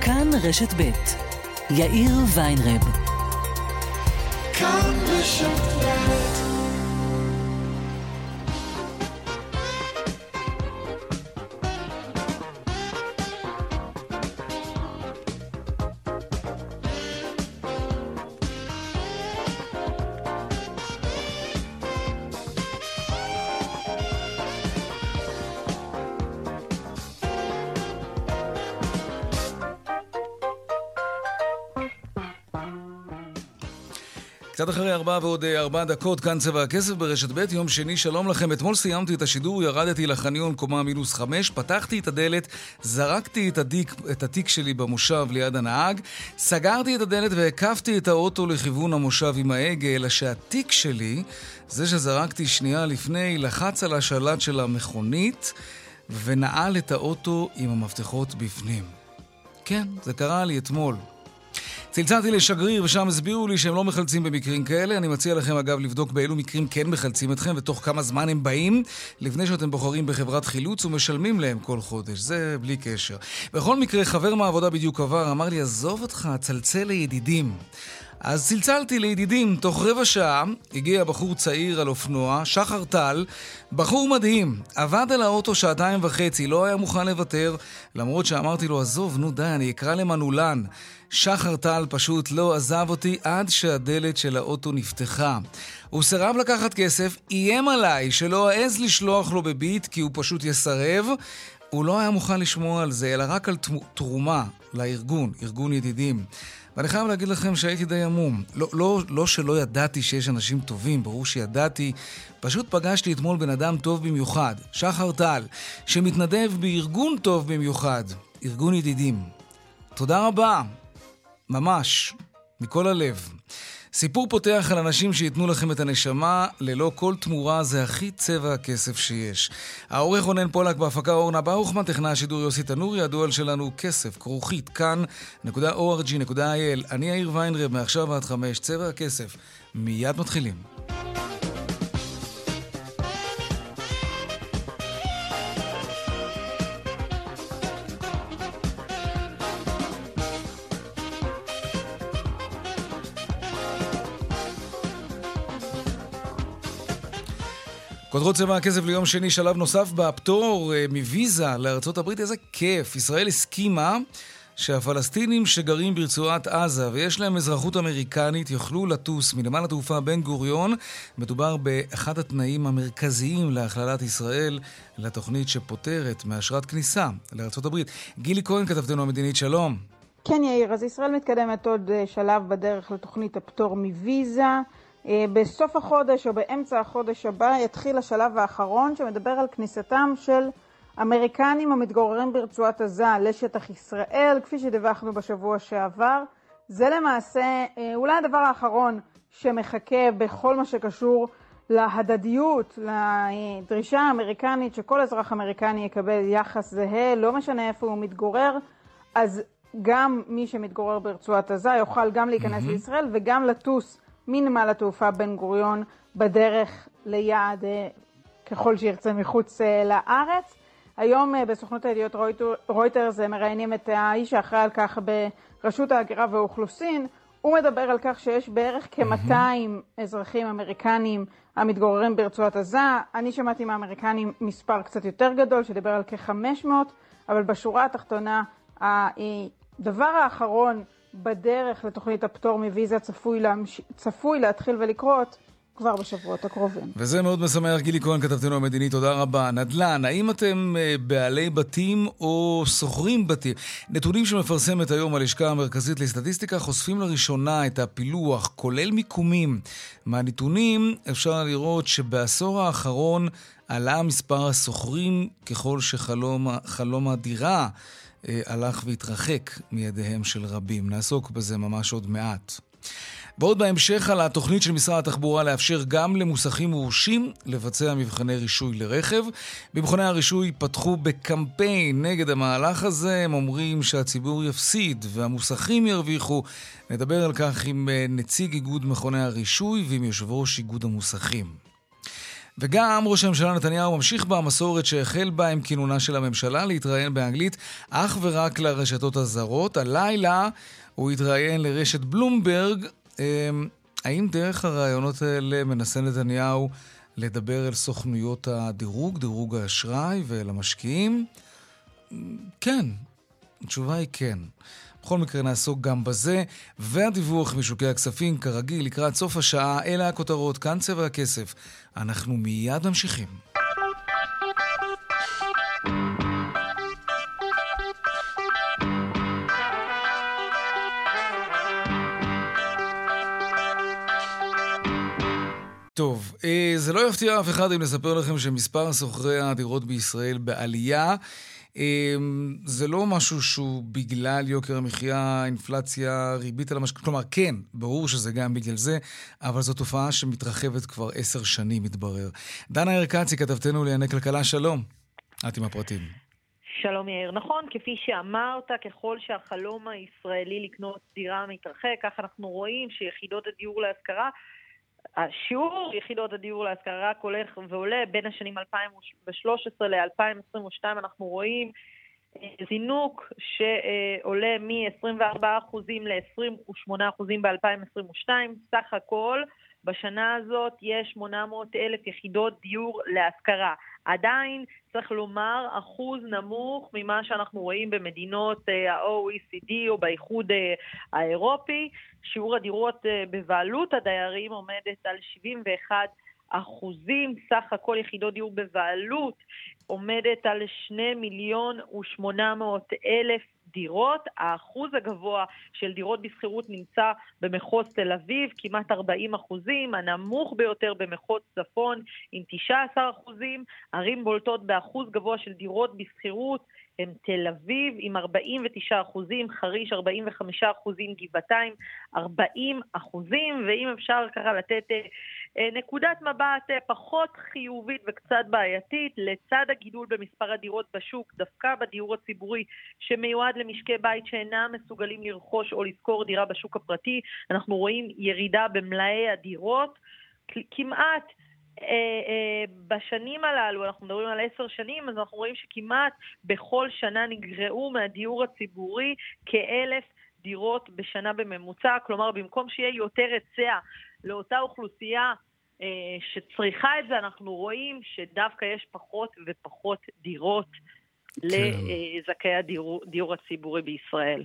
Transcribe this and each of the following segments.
כאן רשת ב' יאיר ויינרב. כאן רשת קצת אחרי ארבע ועוד אה, ארבע דקות, כאן צבע הכסף ברשת ב', יום שני, שלום לכם. אתמול סיימתי את השידור, ירדתי לחניון קומה מינוס חמש, פתחתי את הדלת, זרקתי את, הדיק, את התיק שלי במושב ליד הנהג, סגרתי את הדלת והקפתי את האוטו לכיוון המושב עם ההגה, אלא שהתיק שלי, זה שזרקתי שנייה לפני, לחץ על השלט של המכונית ונעל את האוטו עם המפתחות בפנים. כן, זה קרה לי אתמול. צלצלתי לשגריר ושם הסבירו לי שהם לא מחלצים במקרים כאלה. אני מציע לכם אגב לבדוק באילו מקרים כן מחלצים אתכם ותוך כמה זמן הם באים, לפני שאתם בוחרים בחברת חילוץ ומשלמים להם כל חודש. זה בלי קשר. בכל מקרה, חבר מהעבודה בדיוק עבר, אמר לי, עזוב אותך, צלצל לידידים. אז צלצלתי לידידים, תוך רבע שעה הגיע בחור צעיר על אופנוע, שחר טל, בחור מדהים, עבד על האוטו שעתיים וחצי, לא היה מוכן לוותר, למרות שאמרתי לו, עזוב, נו די, אני אקרא למנעולן. שחר טל פשוט לא עזב אותי עד שהדלת של האוטו נפתחה. הוא סירב לקחת כסף, איים עליי שלא אעז לשלוח לו בביט כי הוא פשוט יסרב. הוא לא היה מוכן לשמוע על זה, אלא רק על תרומה לארגון, ארגון ידידים. ואני חייב להגיד לכם שהייתי די עמום. לא, לא, לא שלא ידעתי שיש אנשים טובים, ברור שידעתי. פשוט פגשתי אתמול בן אדם טוב במיוחד, שחר טל, שמתנדב בארגון טוב במיוחד, ארגון ידידים. תודה רבה. ממש, מכל הלב. סיפור פותח על אנשים שייתנו לכם את הנשמה ללא כל תמורה, זה הכי צבע הכסף שיש. העורך רונן פולק בהפקה אורנה ברוכמן, טכנה השידור יוסי תנורי, הדואל שלנו כסף, כרוכית, כאן.org.il. אני יאיר ויינרב, מעכשיו עד חמש, צבע הכסף. מיד מתחילים. כותרות צבע הכסף ליום שני, שלב נוסף בפטור אה, מוויזה הברית, איזה כיף. ישראל הסכימה שהפלסטינים שגרים ברצועת עזה ויש להם אזרחות אמריקנית יוכלו לטוס מנמל התעופה בן גוריון. מדובר באחד התנאים המרכזיים להכללת ישראל לתוכנית שפוטרת מאשרת כניסה הברית. גילי כהן, כתבתנו המדינית, שלום. כן, יאיר, אז ישראל מתקדמת עוד אה, שלב בדרך לתוכנית הפטור מוויזה. אה, בסוף החודש או באמצע החודש הבא יתחיל השלב האחרון שמדבר על כניסתם של אמריקנים המתגוררים ברצועת עזה לשטח ישראל, כפי שדיווחנו בשבוע שעבר. זה למעשה אה, אולי הדבר האחרון שמחכה בכל מה שקשור להדדיות, לדרישה האמריקנית שכל אזרח אמריקני יקבל יחס זהה, לא משנה איפה הוא מתגורר, אז גם מי שמתגורר ברצועת עזה יוכל גם להיכנס mm-hmm. לישראל וגם לטוס מנמל התעופה בן גוריון בדרך ליעד אה, ככל שירצה מחוץ אה, לארץ. היום אה, בסוכנות הידיעות רויטרס מראיינים את האיש האחראי על כך ברשות ההגירה והאוכלוסין. הוא מדבר על כך שיש בערך כ-200 mm-hmm. אזרחים אמריקנים המתגוררים ברצועת עזה. אני שמעתי מהאמריקנים מספר קצת יותר גדול, שדיבר על כ-500, אבל בשורה התחתונה, הדבר האחרון בדרך לתוכנית הפטור מוויזה צפוי, להמש... צפוי להתחיל ולקרות כבר בשבועות הקרובים. וזה מאוד משמח, גילי כהן, כתבתנו המדינית, תודה רבה. נדל"ן, האם אתם אה, בעלי בתים או שוכרים בתים? נתונים שמפרסמת היום הלשכה המרכזית לסטטיסטיקה חושפים לראשונה את הפילוח, כולל מיקומים. מהנתונים אפשר לראות שבעשור האחרון עלה מספר השוכרים ככל שחלום הדירה הלך והתרחק מידיהם של רבים. נעסוק בזה ממש עוד מעט. ועוד בהמשך על התוכנית של משרד התחבורה לאפשר גם למוסכים מורשים לבצע מבחני רישוי לרכב. במכוני הרישוי פתחו בקמפיין נגד המהלך הזה, הם אומרים שהציבור יפסיד והמוסכים ירוויחו. נדבר על כך עם אה, נציג איגוד מכוני הרישוי ועם יושב ראש איגוד המוסכים. וגם ראש הממשלה נתניהו ממשיך במסורת שהחל בה עם כינונה של הממשלה להתראיין באנגלית אך ורק לרשתות הזרות. הלילה הוא התראיין לרשת בלומברג. אמ, האם דרך הרעיונות האלה מנסה נתניהו לדבר אל סוכנויות הדירוג, דירוג האשראי ואל המשקיעים? כן, התשובה היא כן. בכל מקרה נעסוק גם בזה, והדיווח משוקי הכספים, כרגיל, לקראת סוף השעה, אלה הכותרות, כאן צבע הכסף. אנחנו מיד ממשיכים. טוב, אה, זה לא יפתיע אף אחד אם נספר לכם שמספר שוכרי הדירות בישראל בעלייה. אמ, זה לא משהו שהוא בגלל יוקר המחיה, אינפלציה, ריבית על המשק... כלומר, כן, ברור שזה גם בגלל זה, אבל זו תופעה שמתרחבת כבר עשר שנים, מתברר. דנה ארקצי, כתבתנו לענייני כלכלה, שלום. את עם הפרטים. שלום יאיר. נכון, כפי שאמרת, ככל שהחלום הישראלי לקנות דירה מתרחק, כך אנחנו רואים שיחידות הדיור להשכרה השיעור יחידות הדיור להשכרה רק הולך ועולה בין השנים 2013 ל-2022 אנחנו רואים אה, זינוק שעולה מ-24% ל-28% ב-2022. סך הכל בשנה הזאת יש 800 אלף יחידות דיור להשכרה. עדיין, צריך לומר, אחוז נמוך ממה שאנחנו רואים במדינות אה, ה-OECD או באיחוד אה, האירופי. שיעור הדירות אה, בבעלות הדיירים עומדת על 71 אחוזים, סך הכל יחידות דיור בבעלות עומדת על 2 מיליון ו-800 אלף דירות. האחוז הגבוה של דירות בשכירות נמצא במחוז תל אביב, כמעט 40 אחוזים, הנמוך ביותר במחוז צפון עם 19 אחוזים. ערים בולטות באחוז גבוה של דירות בשכירות הם תל אביב עם 49 אחוזים, חריש 45 אחוזים, גבעתיים 40 אחוזים, ואם אפשר ככה לתת אה, אה, נקודת מבט אה, פחות חיובית וקצת בעייתית, לצד הגידול במספר הדירות בשוק, דווקא בדיור הציבורי שמיועד למשקי בית שאינם מסוגלים לרכוש או לשכור דירה בשוק הפרטי, אנחנו רואים ירידה במלאי הדירות. כמעט אה, אה, בשנים הללו, אנחנו מדברים על עשר שנים, אז אנחנו רואים שכמעט בכל שנה נגרעו מהדיור הציבורי כאלף דירות בשנה בממוצע, כלומר במקום שיהיה יותר היצע לאותה אוכלוסייה אה, שצריכה את זה, אנחנו רואים שדווקא יש פחות ופחות דירות כן. לזכאי הדיור, הציבורי בישראל.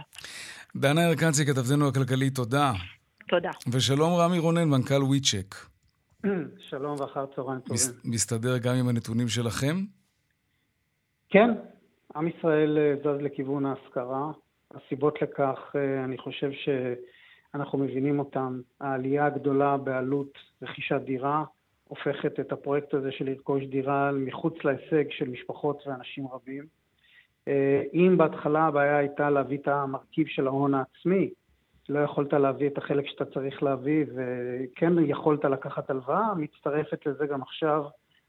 דנה ארקנצי, כתבתנו הכלכלית, תודה. תודה. ושלום רמי רונן, מנכ"ל וויצ'ק. שלום ואחר צהריים טובים. מסתדר גם עם הנתונים שלכם? כן, עם ישראל אה, זז לכיוון ההשכרה. הסיבות לכך, אה, אני חושב שאנחנו מבינים אותן. העלייה הגדולה בעלות רכישת דירה הופכת את הפרויקט הזה של לרכוש דירה מחוץ להישג של משפחות ואנשים רבים. אה, אם בהתחלה הבעיה הייתה להביא את המרכיב של ההון העצמי, לא יכולת להביא את החלק שאתה צריך להביא, וכן יכולת לקחת הלוואה, מצטרפת לזה גם עכשיו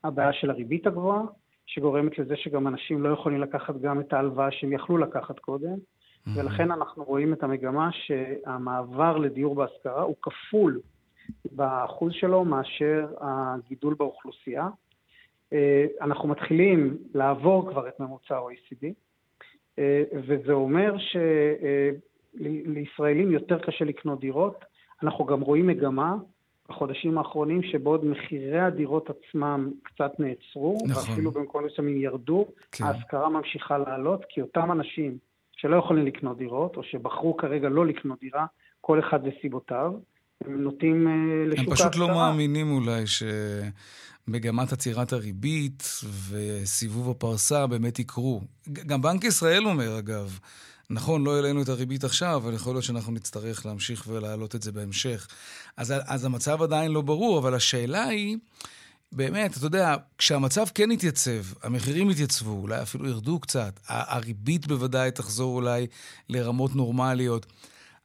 הבעיה של הריבית הגבוהה, שגורמת לזה שגם אנשים לא יכולים לקחת גם את ההלוואה שהם יכלו לקחת קודם, mm-hmm. ולכן אנחנו רואים את המגמה שהמעבר לדיור בהשכרה הוא כפול באחוז שלו מאשר הגידול באוכלוסייה. אה, אנחנו מתחילים לעבור כבר את ממוצע ה-OECD, אה, וזה אומר ש... אה, יותר קשה לקנות דירות. אנחנו גם רואים מגמה בחודשים האחרונים שבעוד מחירי הדירות עצמם קצת נעצרו, נכון. ואפילו במקומות מסוימים ירדו, כן. ההשכרה ממשיכה לעלות, כי אותם אנשים שלא יכולים לקנות דירות, או שבחרו כרגע לא לקנות דירה, כל אחד וסיבותיו, הם נוטים לשוק ההשכרה. הם פשוט לא מאמינים אולי שמגמת עצירת הריבית וסיבוב הפרסה באמת יקרו. גם בנק ישראל אומר, אגב, נכון, לא העלינו את הריבית עכשיו, אבל יכול להיות שאנחנו נצטרך להמשיך ולהעלות את זה בהמשך. אז, אז המצב עדיין לא ברור, אבל השאלה היא, באמת, אתה יודע, כשהמצב כן יתייצב, המחירים יתייצבו, אולי אפילו ירדו קצת, הריבית בוודאי תחזור אולי לרמות נורמליות.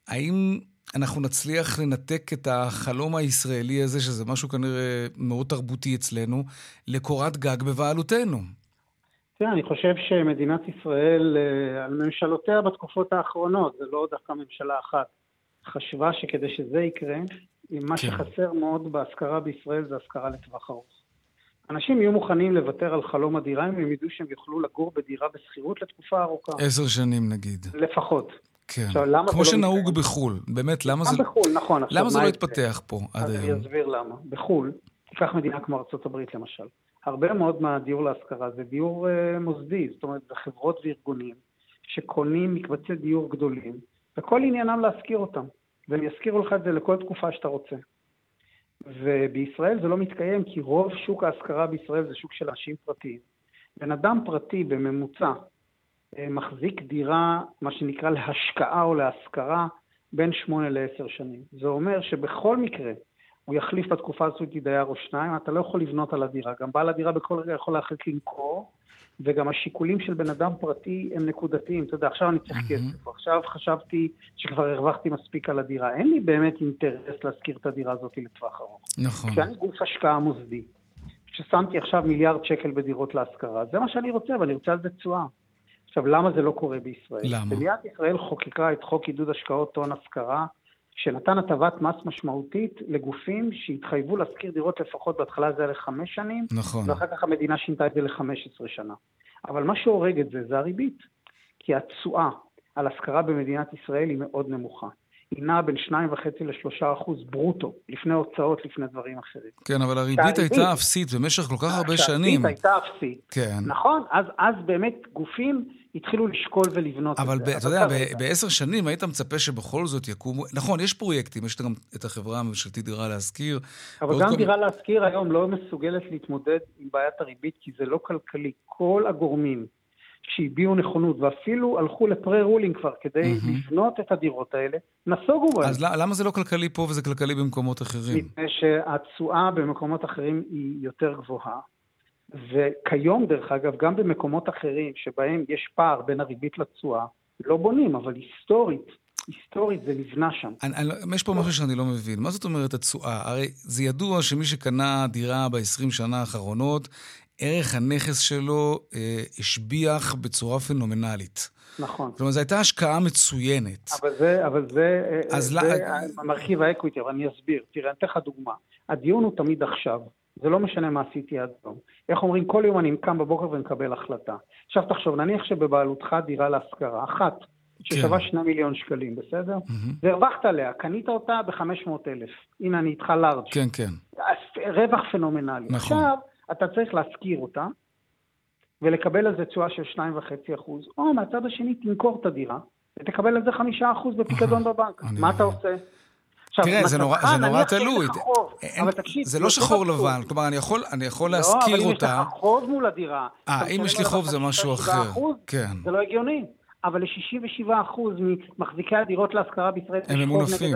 האם אנחנו נצליח לנתק את החלום הישראלי הזה, שזה משהו כנראה מאוד תרבותי אצלנו, לקורת גג בבעלותנו? תראה, אני חושב שמדינת ישראל, אה, על ממשלותיה בתקופות האחרונות, זה לא דווקא ממשלה אחת, חשבה שכדי שזה יקרה, מה כן. שחסר מאוד בהשכרה בישראל זה השכרה לטווח ארוך. אנשים יהיו מוכנים לוותר על חלום הדירה אם הם ידעו שהם יוכלו לגור בדירה בשכירות לתקופה ארוכה. עשר שנים נגיד. לפחות. כן. עכשיו, למה כמו לא שנהוג מתקיים? בחו"ל. באמת, למה זה... בחו"ל, נכון. עכשיו, למה זה לא? התפתח פה עד אז אני היום? אסביר למה. בחו"ל, תיקח מדינה כמו הברית למשל, הרבה מאוד מהדיור להשכרה זה דיור uh, מוסדי, זאת אומרת, זה חברות וארגונים שקונים מקבצי דיור גדולים, וכל עניינם להשכיר אותם, והם ישכירו לך את זה לכל תקופה שאתה רוצה. ובישראל זה לא מתקיים, כי רוב שוק ההשכרה בישראל זה שוק של אנשים פרטיים. בן אדם פרטי בממוצע מחזיק דירה, מה שנקרא להשקעה או להשכרה, בין שמונה לעשר שנים. זה אומר שבכל מקרה הוא יחליף בתקופה הזאת דייר או שניים, אתה לא יכול לבנות על הדירה. גם בעל הדירה בכל רגע יכול להחליט למכור, וגם השיקולים של בן אדם פרטי הם נקודתיים. אתה יודע, עכשיו אני צריך כסף, עכשיו חשבתי שכבר הרווחתי מספיק על הדירה. אין לי באמת אינטרס להשכיר את הדירה הזאת לטווח ארוך. נכון. כשאני גוף השקעה מוסדי, ששמתי עכשיו מיליארד שקל בדירות להשכרה, זה מה שאני רוצה, ואני רוצה על זה תשואה. עכשיו, למה זה לא קורה בישראל? למה? מדינת ישראל חוקקה את חוק עידוד השקעות הון השכרה, שנתן הטבת מס משמעותית לגופים שהתחייבו להשכיר דירות לפחות, בהתחלה זה היה לחמש שנים, נכון. ואחר כך המדינה שינתה את זה ל-15 שנה. אבל מה שהורג את זה, זה הריבית. כי התשואה על השכרה במדינת ישראל היא מאוד נמוכה. היא נעה בין 2.5 ל-3 אחוז ברוטו, לפני הוצאות, לפני דברים אחרים. כן, אבל הריבית הייתה אפסית במשך כל כך הרבה שנים. הייתה אפסית. כן. נכון, אז, אז באמת גופים התחילו לשקול ולבנות אבל את ב- זה. אתה יודע, בעשר שנים היית מצפה שבכל זאת יקומו... נכון, יש פרויקטים, יש גם את החברה הממשלתית דירה להשכיר. אבל גם כל- דירה להשכיר היום לא מסוגלת להתמודד עם בעיית הריבית, כי זה לא כלכלי. כל הגורמים שהביעו נכונות, ואפילו הלכו לפרה-רולינג כבר כדי לבנות את הדירות האלה, נסוגו בהם. אז ל- למה זה לא כלכלי פה וזה כלכלי במקומות אחרים? מפני שהתשואה במקומות אחרים היא יותר גבוהה. וכיום, דרך אגב, גם במקומות אחרים שבהם יש פער בין הריבית לתשואה, לא בונים, אבל היסטורית, היסטורית זה נבנה שם. אני, אני, יש פה משהו שאני לא מבין. מה זאת אומרת התשואה? הרי זה ידוע שמי שקנה דירה ב-20 שנה האחרונות, ערך הנכס שלו אה, השביח בצורה פנומנלית. נכון. כלומר, זו הייתה השקעה מצוינת. אבל זה, אבל זה, אז זה לא- מרכיב האקוויטי, אבל אני אסביר. תראה, אני אתן לך דוגמה. הדיון הוא תמיד עכשיו. זה לא משנה מה עשיתי עד היום. איך אומרים, כל יום אני קם בבוקר ומקבל החלטה. עכשיו תחשוב, נניח שבבעלותך דירה להשכרה, אחת, ששווה כן. שני מיליון שקלים, בסדר? מהמם. והרווחת עליה, קנית אותה ב-500 אלף. הנה, אני איתך לארג'. כן, כן. רווח פנומנלי. נכון. עכשיו, אתה צריך להשכיר אותה, ולקבל על זה תשואה של 2.5 אחוז, או מהצד השני תמכור את הדירה, ותקבל על זה 5 אחוז בפיקדון בבנק. מה אתה. עושה? תראה, זה נורא, זה נורא תלוי. אין- אבל תקשיב, זה לא יותר שחור. לבן. כלומר, אני יכול, אני יכול לא, להשכיר אבל אם אותה. יש לך חוב מול הדירה, אה, אם יש לי חוב זה משהו 5-7%, אחר. כן. זה לא הגיוני. אבל ל-67% ממחזיקי הדירות להשכרה בישראל הם ממונפים.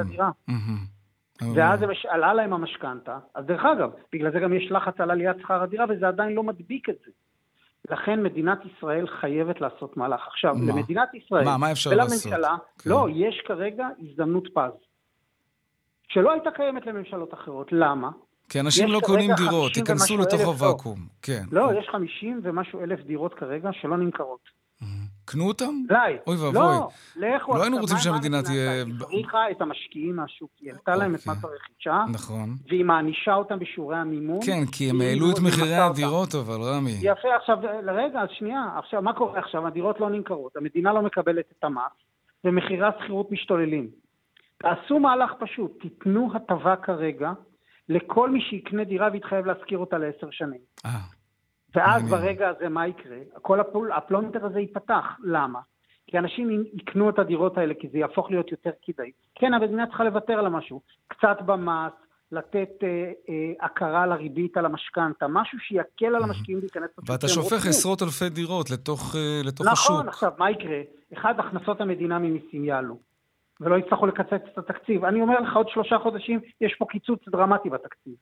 ואז מש- עלה להם המשכנתה, אז דרך אגב, בגלל זה גם יש לחץ על עליית שכר הדירה וזה עדיין לא מדביק את זה. לכן מדינת ישראל חייבת לעשות מהלך. עכשיו, מה? למדינת ישראל מה, מה אפשר ולממשלה, לעשות? כן. לא, יש כרגע הזדמנות פז. שלא הייתה קיימת לממשלות אחרות. למה? כי אנשים לא קונים דירות, 50 תיכנסו לתוך. הוואקום. כן. לא, יש 50 ומשהו אלף דירות כרגע שלא נמכרות. קנו אותם? אולי. אוי ואבוי. לא, לך לא היינו רוצים שהמדינה המדינה תהיה-? היא הפריחה את המשקיעים מהשוק, היא העלתה להם את אוקיי. מס הרכישה, נכון. והיא מענישה אותם בשיעורי המימון. כן, כי הם העלו את ממסה מחירי. הדירות, אבל רמי. יפה, עכשיו, רגע, שנייה, עכשיו, מה קורה עכשיו? הדירות לא נמכרות, המדינה לא מקבלת את המס, ומחירי השכירות משתוללים. תעשו מהלך פשוט, תיתנו הטבה כרגע לכל מי שיקנה דירה ויתחייב להשכיר אותה לעשר שנים. ואז. ברגע הזה מה יקרה? כל הפול, הפלונטר הזה ייפתח. למה? כי אנשים יקנו את הדירות האלה, כי זה יהפוך להיות יותר כדאי. כן, המדינה צריכה לוותר על משהו. קצת במס, לתת אה, אה, הכרה לריבית על המשכנתה, משהו שיקל על המשקיעים להיכנס לשוק ואתה שופך. עשרות אלפי דירות לתוך אה, לתוך השוק. נכון, עכשיו, מה יקרה? אחד, הכנסות המדינה ממיסים יעלו, ולא יצטרכו לקצץ את התקציב. אני אומר לך, עוד שלושה חודשים יש פה קיצוץ דרמטי בתקציב.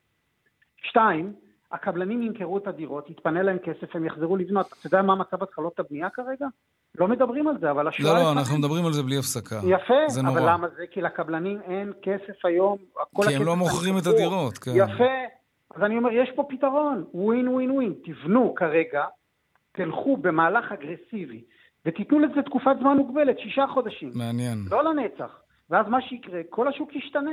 שתיים, הקבלנים ימכרו את הדירות, יתפנה להם כסף, הם יחזרו לבנות. אתה יודע מה מצב התחלות הבנייה כרגע? לא מדברים על זה, אבל השואה... לא, לא. אנחנו מדברים על זה בלי הפסקה. יפה, זה אבל נורא. למה זה? כי לקבלנים אין כסף היום. כי הם לא מוכרים את. הדירות, כן. יפה. אז אני אומר, יש פה פתרון, ווין ווין ווין. תבנו כרגע, תלכו במהלך אגרסיבי, ותיתנו לזה תקופת זמן מוגבלת, שישה חודשים. מעניין. לא לנצח. ואז מה שיקרה, כל השוק ישתנה.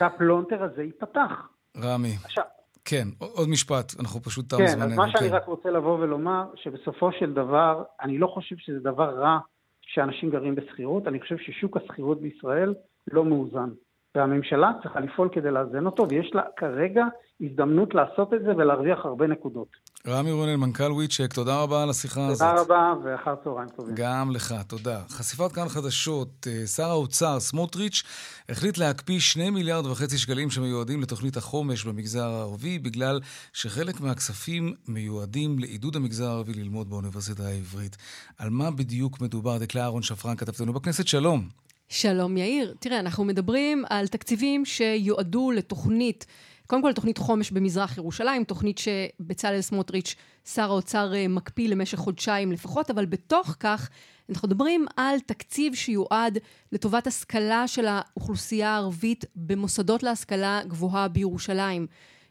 והפלונטר הזה ייפתח. רמי, עכשיו, כן, עוד משפט, אנחנו פשוט תם זמננו. כן, אז מה שאני כן. רק רוצה לבוא ולומר, שבסופו של דבר, אני לא חושב שזה דבר רע שאנשים גרים בשכירות, אני חושב ששוק השכירות בישראל לא מאוזן. והממשלה צריכה לפעול כדי לאזן אותו, ויש לה כרגע הזדמנות לעשות את זה ולהרוויח הרבה נקודות. רמי רונן, מנכ"ל וויצ'ק, תודה רבה על השיחה תודה הזאת. תודה רבה, ואחר צהריים טובים. גם לך, תודה. חשיפת כאן חדשות, אה, שר האוצר סמוטריץ' החליט להקפיא 2 מיליארד וחצי שקלים שמיועדים לתוכנית החומש במגזר הערבי, בגלל שחלק מהכספים מיועדים לעידוד המגזר הערבי ללמוד באוניברסיטה העברית. על מה בדיוק מדובר? דקלה אהרון שפרן, כתבתנו בכנסת, שלום. שלום יאיר. תראה, אנחנו מדברים על תקציבים שיועדו לתוכנית, קודם כל לתוכנית חומש במזרח ירושלים, תוכנית שבצלאל סמוטריץ', שר האוצר, אה, מקפיא למשך חודשיים לפחות, אבל בתוך כך אנחנו מדברים על תקציב שיועד לטובת השכלה של האוכלוסייה הערבית במוסדות להשכלה גבוהה בירושלים.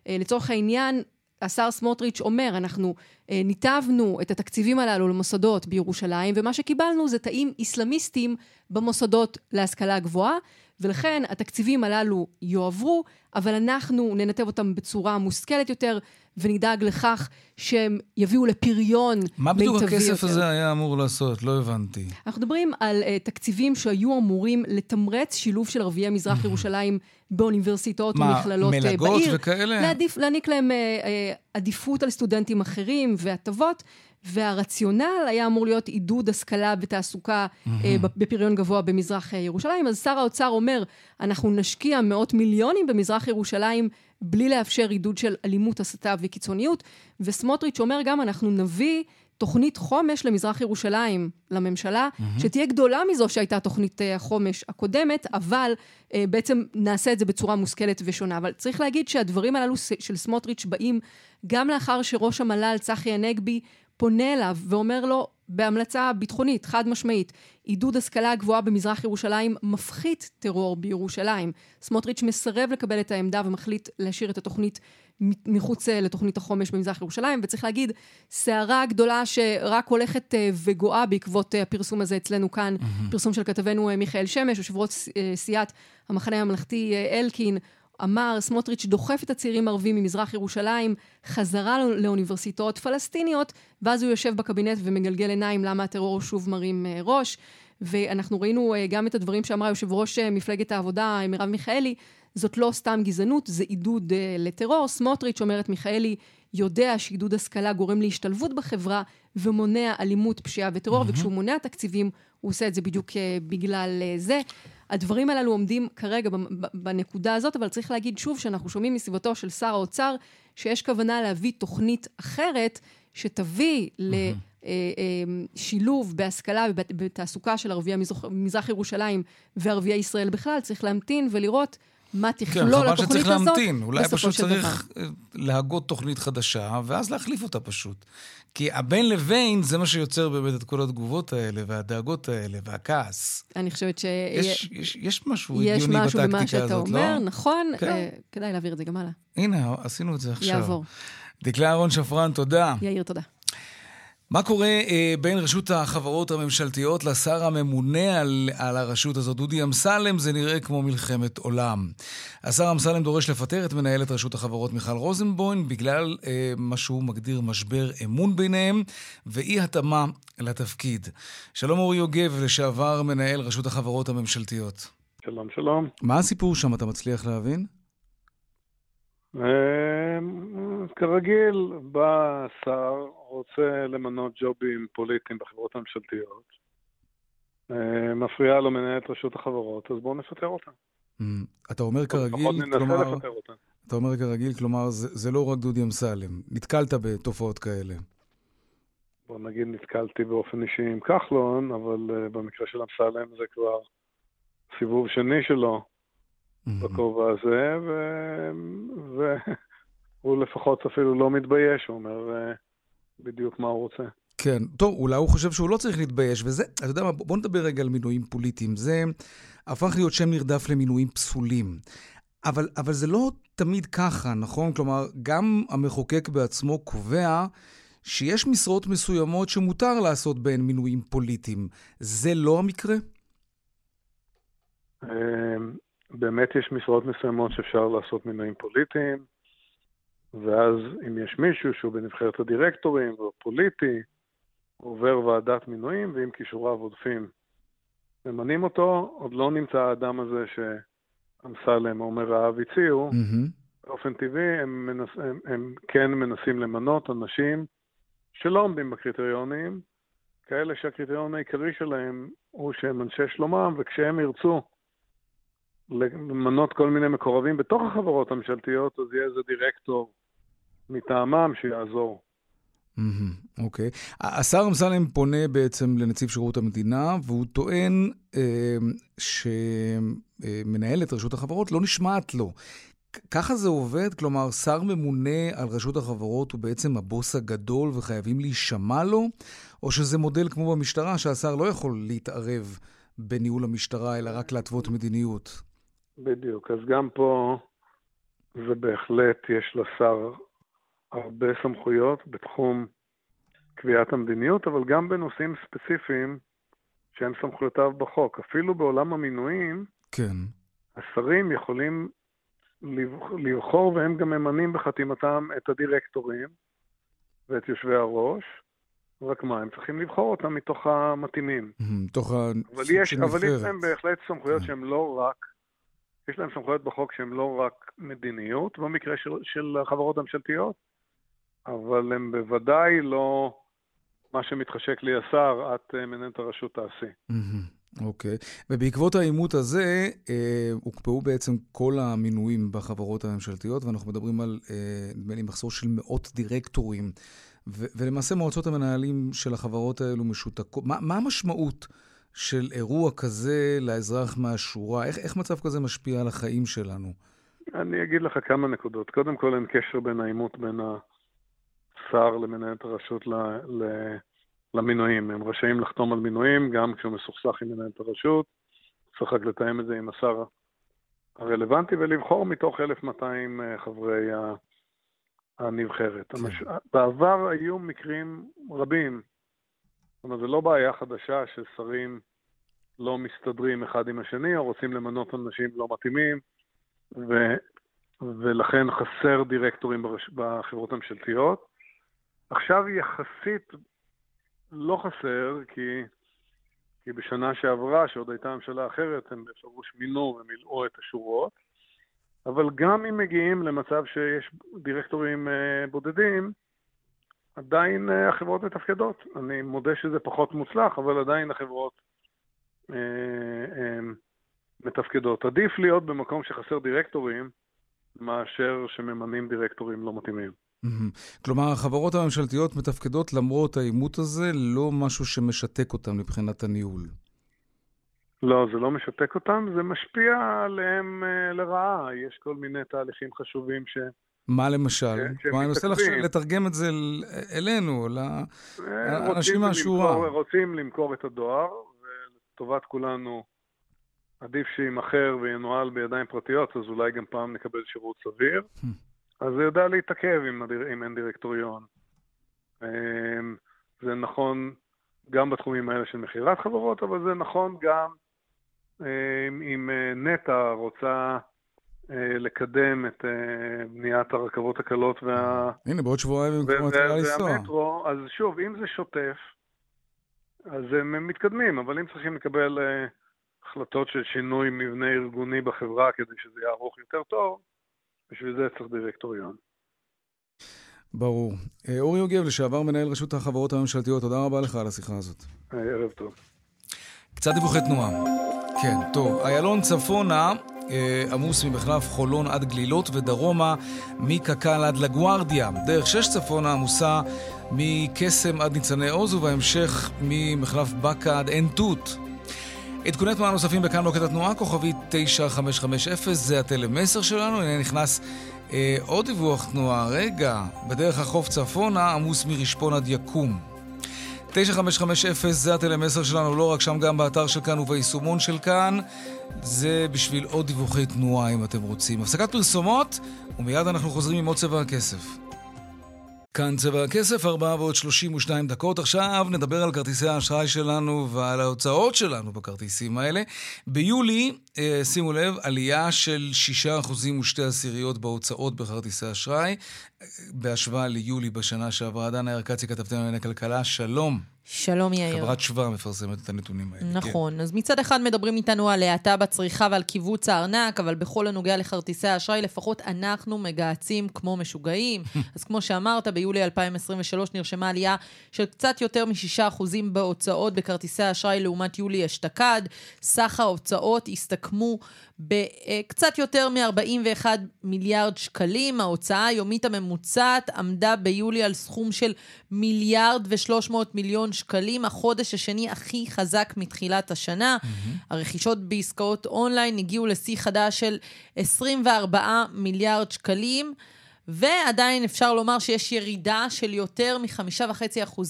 אה, לצורך העניין, השר סמוטריץ' אומר, אנחנו אה, ניתבנו את התקציבים הללו למוסדות בירושלים, ומה שקיבלנו זה תאים איסלאמיסטים במוסדות להשכלה גבוהה, ולכן התקציבים הללו יועברו, אבל אנחנו ננתב אותם בצורה מושכלת יותר, ונדאג לכך שהם יביאו לפריון מיטבי יותר. מה בדיוק הכסף הזה היה אמור לעשות? לא הבנתי. אנחנו מדברים על uh, תקציבים שהיו אמורים לתמרץ שילוב של ערביי מזרח ירושלים באוניברסיטאות ומכללות בעיר. מה, מלגות וכאלה? להעדיף, להעניק להם uh, uh, עדיפות על סטודנטים אחרים והטבות. והרציונל היה אמור להיות עידוד השכלה ותעסוקה mm-hmm. בפריון גבוה במזרח ירושלים. אז שר האוצר אומר, אנחנו נשקיע מאות מיליונים במזרח ירושלים בלי לאפשר עידוד של אלימות, הסתה וקיצוניות. וסמוטריץ' אומר גם, אנחנו נביא תוכנית חומש למזרח ירושלים, לממשלה, mm-hmm. שתהיה גדולה מזו שהייתה תוכנית אה, החומש הקודמת, אבל uh, בעצם נעשה את זה בצורה מושכלת ושונה. אבל צריך להגיד שהדברים הללו של סמוטריץ' באים גם לאחר שראש המל"ל, צחי הנגבי, פונה אליו ואומר לו, בהמלצה ביטחונית, חד משמעית, עידוד השכלה גבוהה במזרח ירושלים מפחית טרור בירושלים. סמוטריץ' מסרב לקבל את העמדה ומחליט להשאיר את התוכנית מחוץ אה, לתוכנית החומש במזרח ירושלים, וצריך להגיד, סערה גדולה שרק הולכת אה, וגואה בעקבות אה, הפרסום הזה אצלנו כאן, mm-hmm. פרסום של כתבנו מיכאל שמש, יושב ראש סיעת המחנה הממלכתי אלקין, אמר, סמוטריץ' דוחף את הצעירים הערבים ממזרח ירושלים חזרה לאוניברסיטאות פלסטיניות, ואז הוא יושב בקבינט ומגלגל עיניים למה הטרור שוב מרים אה, ראש. ואנחנו ראינו אה, גם את הדברים שאמרה יושב ראש אה, מפלגת העבודה, מרב מיכאלי, זאת לא סתם גזענות, זה עידוד לטרור. סמוטריץ', אומרת מיכאלי, יודע שעידוד השכלה גורם להשתלבות בחברה ומונע אלימות, פשיעה וטרור, mm-hmm. וכשהוא מונע תקציבים, הוא עושה את זה בדיוק בגלל זה. הדברים הללו עומדים כרגע בנקודה הזאת, אבל צריך להגיד שוב שאנחנו שומעים מסביבתו של שר האוצר שיש כוונה להביא תוכנית אחרת שתביא לשילוב אה, אה, בהשכלה ובתעסוקה של ערביי מזרח ירושלים וערביי ישראל בכלל. צריך להמתין ולראות מה תכלול כן, התוכנית הזאת. כן, חבל שצריך להמתין. אולי פשוט צריך דבר. להגות תוכנית חדשה, ואז להחליף אותה פשוט. כי הבין לבין זה מה שיוצר באמת את כל התגובות האלה, והדאגות האלה, והכעס. אני חושבת ש... יש, יש, יש משהו הגיוני בטקטיקה הזאת, לא? יש משהו במה שאתה אומר, לא? נכון. כן. Uh, כדאי להעביר את זה גם הלאה. הנה, עשינו את זה עכשיו. יעבור. דקלה אהרון שפרן, תודה. יאיר, תודה. מה קורה אה, בין רשות החברות הממשלתיות לשר הממונה על, על הרשות הזאת, דודי אמסלם? זה נראה כמו מלחמת עולם. השר אמסלם דורש לפטר את מנהלת רשות החברות מיכל רוזנבוים בגלל אה, מה שהוא מגדיר משבר אמון ביניהם ואי התאמה לתפקיד. שלום אורי יוגב, לשעבר מנהל רשות החברות הממשלתיות. שלום, שלום. מה הסיפור שם, אתה מצליח להבין? אמ, כרגיל, בא שר, רוצה למנות ג'ובים פוליטיים בחברות הממשלתיות, אמ, מפריעה לו מנהלת רשות החברות, אז בואו נפטר אותה. אמ, אתה אומר כרגיל, כלומר... אתה אומר כרגיל, כלומר, זה, זה לא רק דודי אמסלם. נתקלת בתופעות כאלה. בוא נגיד, נתקלתי באופן אישי עם כחלון, אבל uh, במקרה של אמסלם זה כבר סיבוב שני שלו. בכובע הזה, והוא. לפחות אפילו לא מתבייש, הוא אומר אה, בדיוק מה הוא רוצה. כן, טוב, אולי הוא חושב שהוא לא צריך להתבייש, וזה, אתה יודע מה, בוא נדבר רגע על מינויים פוליטיים. זה הפך להיות שם נרדף למינויים פסולים. אבל, אבל זה לא תמיד ככה, נכון? כלומר, גם המחוקק בעצמו קובע שיש משרות מסוימות שמותר לעשות בהן מינויים פוליטיים. זה לא המקרה? אמ, באמת יש משרות מסוימות שאפשר לעשות מינויים פוליטיים. ואז אם יש מישהו שהוא בנבחרת הדירקטורים והוא פוליטי, הוא עובר ועדת מינויים, ואם כישוריו עודפים ממנים אותו, עוד לא נמצא האדם הזה שאמסלם או עומר רהב הציעו. Mm-hmm. באופן טבעי הם, מנס, הם, הם כן מנסים למנות אנשים שלא עומדים בקריטריונים, כאלה שהקריטריון העיקרי שלהם הוא שהם אנשי שלומם, וכשהם ירצו למנות כל מיני מקורבים בתוך החברות הממשלתיות, אז יהיה איזה דירקטור מטעמם שיעזור. אוקיי. Mm-hmm, okay. השר אמסלם פונה בעצם לנציב שירות המדינה, והוא טוען אה, שמנהלת רשות החברות לא נשמעת לו. ככה זה עובד? כלומר, שר ממונה על רשות החברות הוא בעצם הבוס הגדול וחייבים להישמע לו? או שזה מודל כמו במשטרה, שהשר לא יכול להתערב בניהול המשטרה, אלא רק להתוות מדיניות? בדיוק. אז גם פה זה בהחלט, יש לשר הרבה סמכויות בתחום קביעת המדיניות, אבל גם בנושאים ספציפיים שהם סמכויותיו בחוק. אפילו בעולם המינויים, כן. השרים יכולים לבחור, והם גם ממנים בחתימתם את הדירקטורים ואת יושבי הראש, רק מה, הם צריכים לבחור אותם מתוך המתאימים. מתוך של נבחרת. אבל יש להם בהחלט סמכויות שהן לא רק, יש להם סמכויות בחוק שהן לא רק מדיניות, במקרה של, של החברות הממשלתיות, אבל הם בוודאי לא מה שמתחשק לי השר, את אה, מנהלת הרשות תעשי. אוקיי, okay. ובעקבות העימות הזה אה, הוקפאו בעצם כל המינויים בחברות הממשלתיות, ואנחנו מדברים על, אה, נדמה לי, מחסור של מאות דירקטורים, ו- ולמעשה מועצות המנהלים של החברות האלו משותקות. מה, מה המשמעות של אירוע כזה לאזרח מהשורה? איך, איך מצב כזה משפיע על החיים שלנו? אני אגיד לך כמה נקודות. קודם כל, אין קשר בין העימות בין השר למנהלת הרשות ל... ל- למינויים. הם רשאים לחתום על מינויים גם כשהוא מסוכסך עם מנהלת הרשות. צריך רק לתאם את זה עם השר הרלוונטי ולבחור מתוך 1,200 אה, חברי הנבחרת. כן. המש... בעבר היו מקרים רבים. זאת אומרת, זו לא בעיה חדשה ששרים לא מסתדרים אחד עם השני או רוצים למנות אנשים לא מתאימים, ו... ולכן חסר דירקטורים ברש... בחברות הממשלתיות. עכשיו יחסית לא חסר, כי, כי בשנה שעברה, שעוד הייתה ממשלה אחרת, הם בפירוש מינו ומילאו את השורות. אבל גם אם מגיעים למצב שיש דירקטורים אה, בודדים, עדיין אה, החברות מתפקדות. אני מודה שזה פחות מוצלח, אבל עדיין החברות אה, אה, מתפקדות. עדיף להיות במקום שחסר דירקטורים, מאשר שממנים דירקטורים לא מתאימים. כלומר, החברות הממשלתיות מתפקדות למרות העימות הזה, לא משהו שמשתק אותם מבחינת הניהול. לא, זה לא משתק אותם, זה משפיע עליהם uh, לרעה. יש כל מיני תהליכים חשובים ש... מה למשל? כלומר, אני מנסה לתרגם את זה אלינו, לאנשים מהשורה. רוצים למכור את הדואר, ולטובת כולנו עדיף שיימכר וינוהל בידיים פרטיות, אז אולי גם פעם נקבל שירות סביר. אז זה יודע להתעכב אם, הדיר, אם אין דירקטוריון. אמ, זה נכון גם בתחומים האלה של מכירת חברות, אבל זה נכון גם אמ, אם אה, נטע רוצה אה, לקדם את אה, בניית הרכבות הקלות וה... הנה, בעוד שבועיים הם כבר מתחילה לנסוע. והמטרו, אז שוב, אם זה שוטף, אז הם מתקדמים, אבל אם צריכים לקבל החלטות של שינוי מבנה ארגוני בחברה כדי שזה יהיה ארוך יותר טוב, בשביל זה צריך דירקטוריון. ברור. אה, אורי יוגב, לשעבר מנהל רשות החברות הממשלתיות, תודה רבה לך על השיחה הזאת. אה, ערב טוב. קצת דיווחי תנועה. כן, טוב. איילון צפונה אה, עמוס ממחלף חולון עד גלילות ודרומה מקק"ל עד לגוארדיה. דרך שש צפונה עמוסה מקסם עד ניצני עוז ובהמשך ממחלף באקה עד עין תות. עדכוני תנועה נוספים בכאן מוקד התנועה, כוכבית 9550, זה הטלמסר שלנו. הנה נכנס אה, עוד דיווח תנועה. רגע, בדרך החוף צפונה, עמוס מרשפון עד יקום. 9550 זה הטלמסר שלנו, לא רק שם, גם באתר של כאן וביישומון של כאן. זה בשביל עוד דיווחי תנועה אם אתם רוצים. הפסקת פרסומות, ומיד אנחנו חוזרים עם עוד צבע הכסף. כאן צבע הכסף, 4 ועוד 32 דקות. עכשיו נדבר על כרטיסי האשראי שלנו ועל ההוצאות שלנו בכרטיסים האלה. ביולי, אה, שימו לב, עלייה של 6% ושתי עשיריות בהוצאות בכרטיסי אשראי. בהשוואה ליולי בשנה שעברה. דנה ירקצי, כתבתם לענייני כלכלה, שלום. שלום יאיר. חברת שווה מפרסמת את הנתונים האלה. נכון, כן. אז מצד אחד מדברים איתנו על האטה בצריכה ועל קיבוץ הארנק, אבל בכל הנוגע לכרטיסי האשראי, לפחות אנחנו מגהצים כמו משוגעים. אז כמו שאמרת, ביולי 2023 נרשמה עלייה של קצת יותר מ-6% בהוצאות בכרטיסי האשראי לעומת יולי אשתקד. סך ההוצאות הסתכמו בקצת יותר מ-41 מיליארד שקלים. ההוצאה היומית הממוצעת עמדה ביולי על סכום של מיליארד ו-300 מיליון שקלים, החודש השני הכי חזק מתחילת השנה. Mm-hmm. הרכישות בעסקאות אונליין הגיעו לשיא חדש של 24 מיליארד שקלים. ועדיין אפשר לומר שיש ירידה של יותר מ-5.5%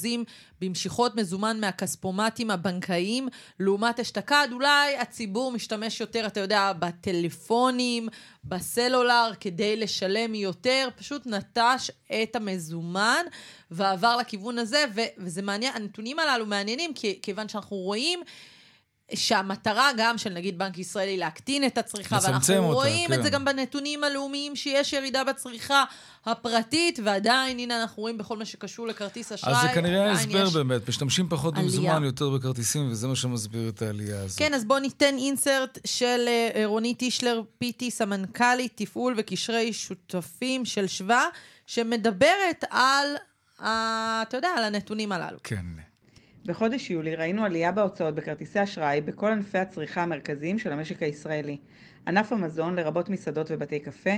במשיכות מזומן מהכספומטים הבנקאיים, לעומת אשתקד. אולי הציבור משתמש יותר, אתה יודע, בטלפונים, בסלולר, כדי לשלם יותר, פשוט נטש את המזומן ועבר לכיוון הזה, ו- וזה מעניין, הנתונים הללו מעניינים, כי, כיוון שאנחנו רואים... שהמטרה גם של נגיד בנק ישראל היא להקטין את הצריכה, ואנחנו אותה, רואים כן. את זה גם בנתונים הלאומיים שיש ירידה בצריכה הפרטית, ועדיין, הנה אנחנו רואים בכל מה שקשור לכרטיס אשראי. אז זה כנראה ההסבר יש... באמת, משתמשים פחות במזומן, יותר בכרטיסים, וזה מה שמסביר את העלייה הזאת. כן, אז בואו ניתן אינסרט של uh, רונית טישלר פיטי, סמנכ"לית תפעול וקשרי שותפים של שווה, שמדברת על, אתה יודע, על הנתונים הללו. כן. בחודש יולי ראינו עלייה בהוצאות בכרטיסי אשראי בכל ענפי הצריכה המרכזיים של המשק הישראלי. ענף המזון, לרבות מסעדות ובתי קפה,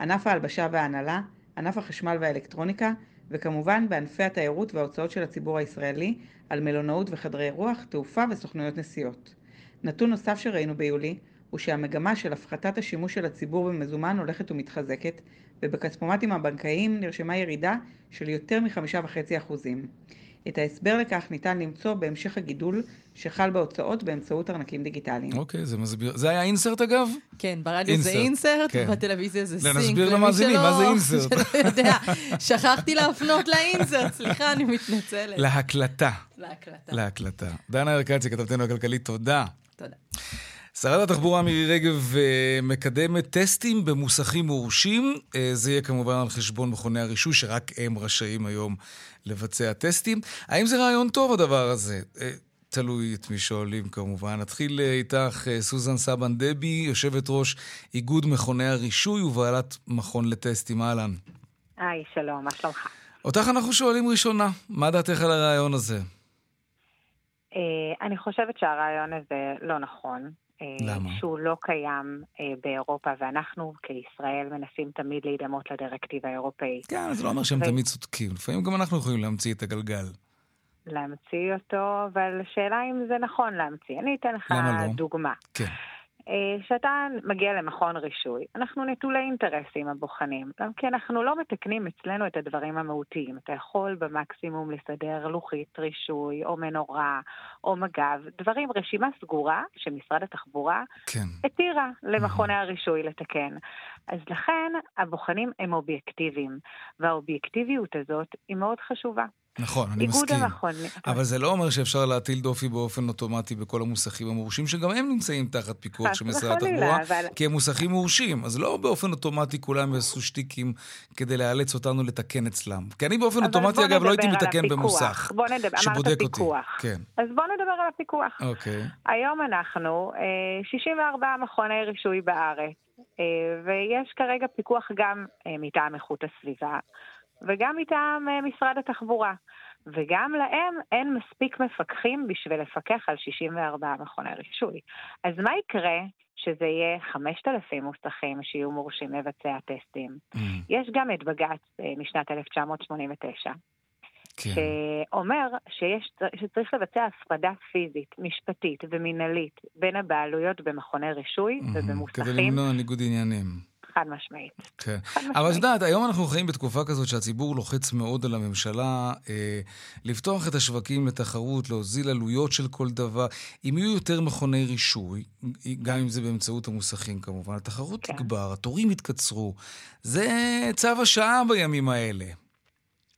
ענף ההלבשה וההנהלה, ענף החשמל והאלקטרוניקה, וכמובן בענפי התיירות וההוצאות של הציבור הישראלי, על מלונאות וחדרי אירוח, תעופה וסוכנויות נסיעות. נתון נוסף שראינו ביולי, הוא שהמגמה של הפחתת השימוש של הציבור במזומן הולכת ומתחזקת, ובכספומטים הבנקאיים נרשמה ירידה של יותר מ-5.5%. את ההסבר לכך ניתן למצוא בהמשך הגידול שחל בהוצאות באמצעות ארנקים דיגיטליים. אוקיי, זה מסביר. זה היה אינסרט אגב? כן, ברדיו אינסרט, זה אינסרט, כן. בטלוויזיה זה סינק. לנסביר למאזינים, מה זה אינסרט? שלא יודע, שכחתי להפנות לאינסרט, סליחה, אני מתנצלת. להקלטה. להקלטה. להקלטה. דנה ירקצי, כתבתנו הכלכלית, תודה. תודה. שרת התחבורה מירי רגב אה, מקדמת טסטים במוסכים מורשים. אה, זה יהיה כמובן על חשבון מכוני הרישוי, שרק הם רשאים היום לבצע טסטים. האם זה רעיון טוב הדבר הזה? אה, תלוי את מי שואלים כמובן. נתחיל איתך, סוזן סבן דבי, יושבת ראש איגוד מכוני הרישוי ובעלת מכון לטסטים. אהלן. היי, שלום, מה שלומך? אותך אנחנו שואלים ראשונה, מה דעתך על הרעיון הזה? אני חושבת שהרעיון הזה לא נכון. אה, למה? שהוא לא קיים אה, באירופה, ואנחנו כישראל מנסים תמיד להידמות לדירקטיבה האירופאית. כן, זה לא אומר שהם ו... תמיד צודקים. לפעמים גם אנחנו יכולים להמציא את הגלגל. להמציא אותו, אבל השאלה אם זה נכון להמציא. אני אתן לך לא? דוגמה. כן. כשאתה אה, מגיע למכון רישוי, אנחנו נטולי אינטרסים הבוחנים, גם כי אנחנו לא מתקנים אצלנו את הדברים המהותיים. אתה יכול במקסימום לסדר לוחית רישוי, או מנורה, או מג"ב, דברים, רשימה סגורה שמשרד התחבורה כן. התירה למכוני הרישוי לתקן. אז לכן הבוחנים הם אובייקטיביים, והאובייקטיביות הזאת היא מאוד חשובה. נכון, אני מסכים. אבל זה לא אומר שאפשר להטיל דופי באופן אוטומטי בכל המוסכים המורשים, שגם הם נמצאים תחת פיקוח של משרד התחבורה, אבל... כי הם מוסכים מורשים. אז לא באופן אוטומטי כולם יעשו שטיקים כדי לאלץ אותנו לתקן אצלם. כי אני באופן אוטומטי, אגב, לא הייתי מתקן במוסך. בוא נדבר, אמרת פיקוח. כן. אז בוא נדבר על הפיקוח. אוקיי. היום אנחנו 64 אה, מכוני רישוי בארץ, אה, ויש כרגע פיקוח גם אה, מטעם איכות הסביבה. וגם מטעם אה, משרד התחבורה. וגם להם אין מספיק מפקחים בשביל לפקח על 64 מכוני רישוי. אז מה יקרה שזה יהיה 5,000 מוסכים שיהיו מורשים לבצע טסטים? Mm. יש גם את בג"ץ אה, משנת 1989. כן. שאומר שיש, שצריך לבצע הפרדה פיזית, משפטית ומינהלית בין הבעלויות במכוני רישוי mm-hmm, ובמוסכים. כדי למנוע ניגוד עניינים. חד משמעית. כן. אבל את יודעת, היום אנחנו חיים בתקופה כזאת שהציבור לוחץ מאוד על הממשלה אה, לפתוח את השווקים לתחרות, להוזיל עלויות של כל דבר. אם יהיו יותר מכוני רישוי, גם אם זה באמצעות המוסכים כמובן, התחרות כן. תגבר, התורים יתקצרו. זה צו השעה בימים האלה.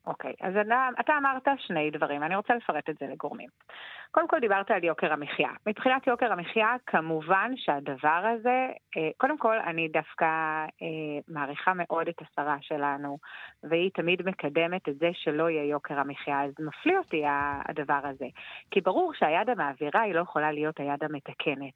אוקיי, אז אתה, אתה אמרת שני דברים, אני רוצה לפרט את זה לגורמים. קודם כל דיברת על יוקר המחיה. מבחינת יוקר המחיה, כמובן שהדבר הזה, אה, קודם כל אני דווקא אה, מעריכה מאוד את השרה שלנו, והיא תמיד מקדמת את זה שלא יהיה יוקר המחיה, אז מפליא אותי הדבר הזה. כי ברור שהיד המעבירה היא לא יכולה להיות היד המתקנת.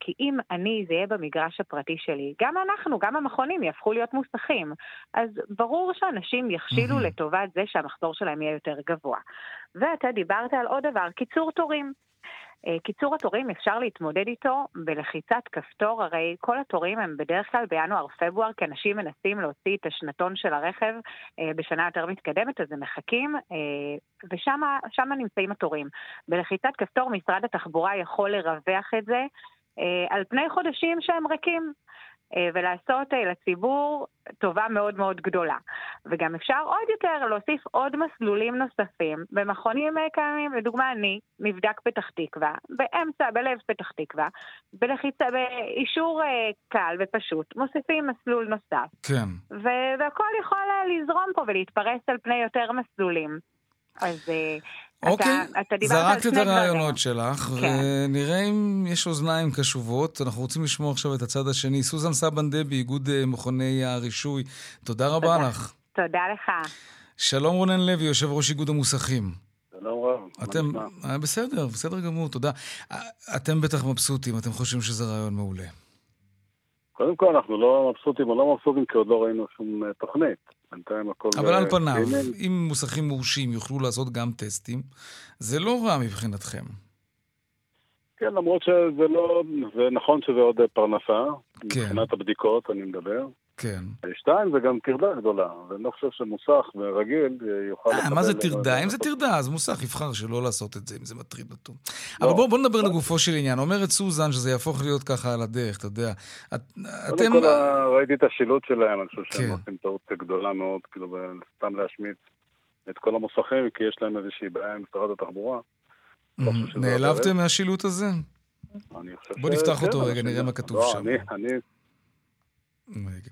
כי אם אני, זה יהיה במגרש הפרטי שלי, גם אנחנו, גם המכונים יהפכו להיות מוסכים. אז ברור שאנשים יכשילו לטובת זה שהמחזור שלהם יהיה יותר גבוה. ואתה דיברת על עוד דבר, קיצור תורים. אה, קיצור התורים אפשר להתמודד איתו בלחיצת כפתור, הרי כל התורים הם בדרך כלל בינואר-פברואר, כי אנשים מנסים להוציא את השנתון של הרכב אה, בשנה יותר מתקדמת, אז הם מחכים, אה, ושם נמצאים התורים. בלחיצת כפתור משרד התחבורה יכול לרווח את זה על פני חודשים שהם ריקים. אה, ולעשות אה, לציבור טובה מאוד מאוד גדולה. וגם אפשר עוד יותר להוסיף עוד מסלולים נוספים במכונים אה, קיימים. לדוגמה, אני, מבדק פתח תקווה, באמצע, בלב פתח תקווה, בלחיצה, באישור קל ופשוט, מוסיפים מסלול נוסף. כן. והכל יכול לזרום פה ולהתפרס על פני יותר מסלולים. אז אוקיי, אתה, אתה זרקת את הרעיונות שלך, כן. ונראה אם יש אוזניים קשובות. אנחנו רוצים לשמוע עכשיו את הצד השני. סוזן סבן דבי, איגוד אה, מכוני הרישוי, תודה רבה תודה. לך. תודה לך. שלום רונן לוי, יושב ראש איגוד המוסכים. שלום רב, אתם, אה, בסדר, בסדר גמור, תודה. אה, אתם בטח מבסוטים, אתם חושבים שזה רעיון מעולה. קודם כל, אנחנו לא מבסוטים או לא מבסוטים כי עוד לא ראינו שום תוכנית. בינתיים הכל... אבל על פניו, אם מוסכים מורשים יוכלו לעשות גם טסטים, זה לא רע מבחינתכם. כן, למרות שזה לא... זה נכון שזה עוד פרנסה. כן. מבחינת הבדיקות, אני מדבר. כן. שתיים, זה גם טרדה גדולה, ואני לא חושב שמוסך רגיל יוכל לקבל... אה, מה זה טרדה? אם זה טרדה, אז מוסך יבחר שלא לעשות את זה, אם זה מטריד אותו. לא. אבל בואו נדבר לגופו של עניין. אומרת סוזן שזה יהפוך להיות ככה על הדרך, אתה יודע. אתם... קודם כל, ראיתי את השילוט שלהם, אני חושב שהם כן. עושים טעות גדולה מאוד, כאילו, סתם להשמיץ את כל המוסכים, כי יש להם איזושהי בעיה עם משרד התחבורה. לא נעלבתם מהשילוט הזה? בוא נפתח אותו רגע, נראה מה כתוב לא, שם.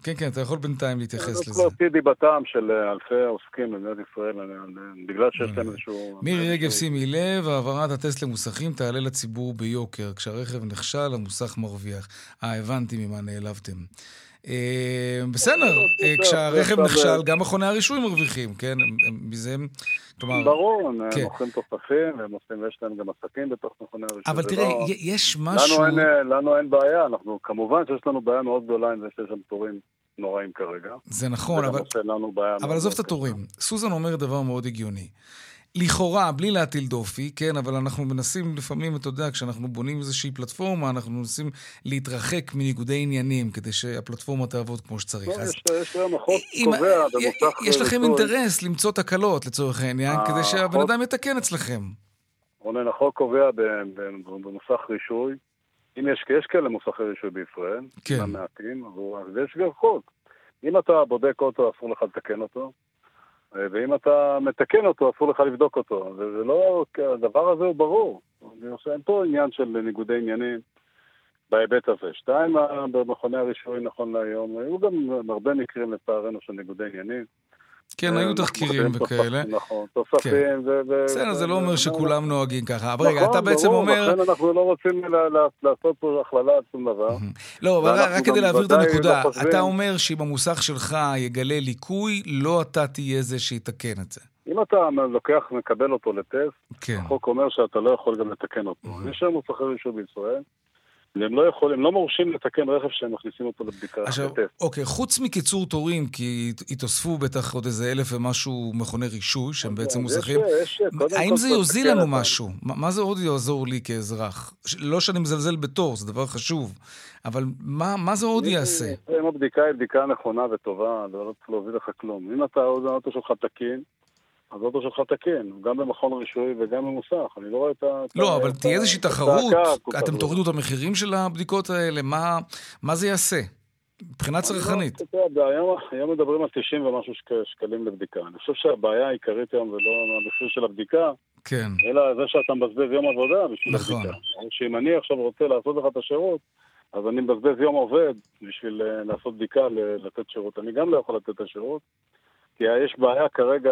כן, כן, אתה יכול בינתיים להתייחס לזה. זה כבר דיבתם של אה, אלפי העוסקים במדינת ישראל, בגלל שיש להם איזשהו... מירי רגב, שימי לב, העברת הטסט למוסכים תעלה לציבור ביוקר. כשהרכב נכשל, המוסך מרוויח. אה, הבנתי ממה נעלבתם. אה, בסדר, אה, כשהרכב נכשל, גם מכוני הרישוי מרוויחים, כן? מזה הם... כלומר... ברור, הם כן. מוכרים תוספים, הם עושים, ויש להם גם עסקים בתוך מכוני הרישוי. אבל תראה, לא... יש משהו... לנו אין, לנו אין בעיה, אנחנו, כמובן שיש לנו בעיה מאוד גדולה עם זה שיש שם תורים נוראים כרגע. זה נכון, אבל... אבל עזוב את התורים. סוזן אומר דבר מאוד הגיוני. לכאורה, בלי להטיל דופי, כן, אבל אנחנו מנסים לפעמים, אתה יודע, כשאנחנו בונים איזושהי פלטפורמה, אנחנו מנסים להתרחק מניגודי עניינים, כדי שהפלטפורמה תעבוד כמו שצריך. לא, אז... יש היום החוק קובע במוסך... יש לכם אינטרס למצוא תקלות, לצורך העניין, כדי שהבן אדם יתקן אצלכם. רונן, החוק קובע במוסך רישוי, אם יש, יש כאלה מוסכי רישוי בישראל, כן. מעטים, אז יש גם חוק. אם אתה בודק אוטו, אסור לך לתקן אותו. ואם אתה מתקן אותו, אסור לך לבדוק אותו. וזה לא, הדבר הזה הוא ברור. אני חושב, אין פה עניין של ניגודי עניינים בהיבט הזה. שתיים, במכוני הרישוי נכון להיום, היו גם הרבה מקרים לצערנו של ניגודי עניינים. כן, היו תחקירים וכאלה. נכון, תוספים. בסדר, זה לא אומר שכולם נוהגים ככה. אבל רגע, אתה בעצם אומר... נכון, לכן אנחנו לא רוצים לעשות פה הכללה על שום דבר. לא, אבל רק כדי להעביר את הנקודה, אתה אומר שאם המוסך שלך יגלה ליקוי, לא אתה תהיה זה שיתקן את זה. אם אתה לוקח, מקבל אותו לטסט, כן. החוק אומר שאתה לא יכול גם לתקן אותו. יש היום מוסכי רישוי בישראל. והם לא יכולים, הם לא מורשים לתקן רכב שהם מכניסים אותו לבדיקה. עכשיו, אוקיי, חוץ מקיצור תורים, כי התאספו בטח עוד איזה אלף ומשהו מכוני רישוי, שהם בעצם מוסכים, האם זה יוזיל לנו משהו? מה זה עוד יעזור לי כאזרח? לא שאני מזלזל בתור, זה דבר חשוב, אבל מה זה עוד יעשה? אם הבדיקה היא בדיקה נכונה וטובה, לא צריך להוביל לך כלום. אם אתה, האוטו שלך תקין, אז אוטו שלך תקין, גם במכון רישוי וגם במוסך, אני לא רואה את ה... לא, אבל תהיה איזושהי תחרות, אתם תורידו את המחירים של הבדיקות האלה, מה זה יעשה? מבחינה לא צרכנית. היום מדברים על 90 ומשהו שקלים לבדיקה. אני חושב שהבעיה העיקרית היום זה לא המחיר של הבדיקה, כן. אלא זה שאתה מבזבז יום עבודה בשביל נכון. הבדיקה. שאם אני עכשיו רוצה לעשות לך את השירות, אז אני מבזבז יום עובד בשביל אה, לעשות בדיקה, לתת שירות. אני גם לא יכול לתת את השירות. כי יש בעיה כרגע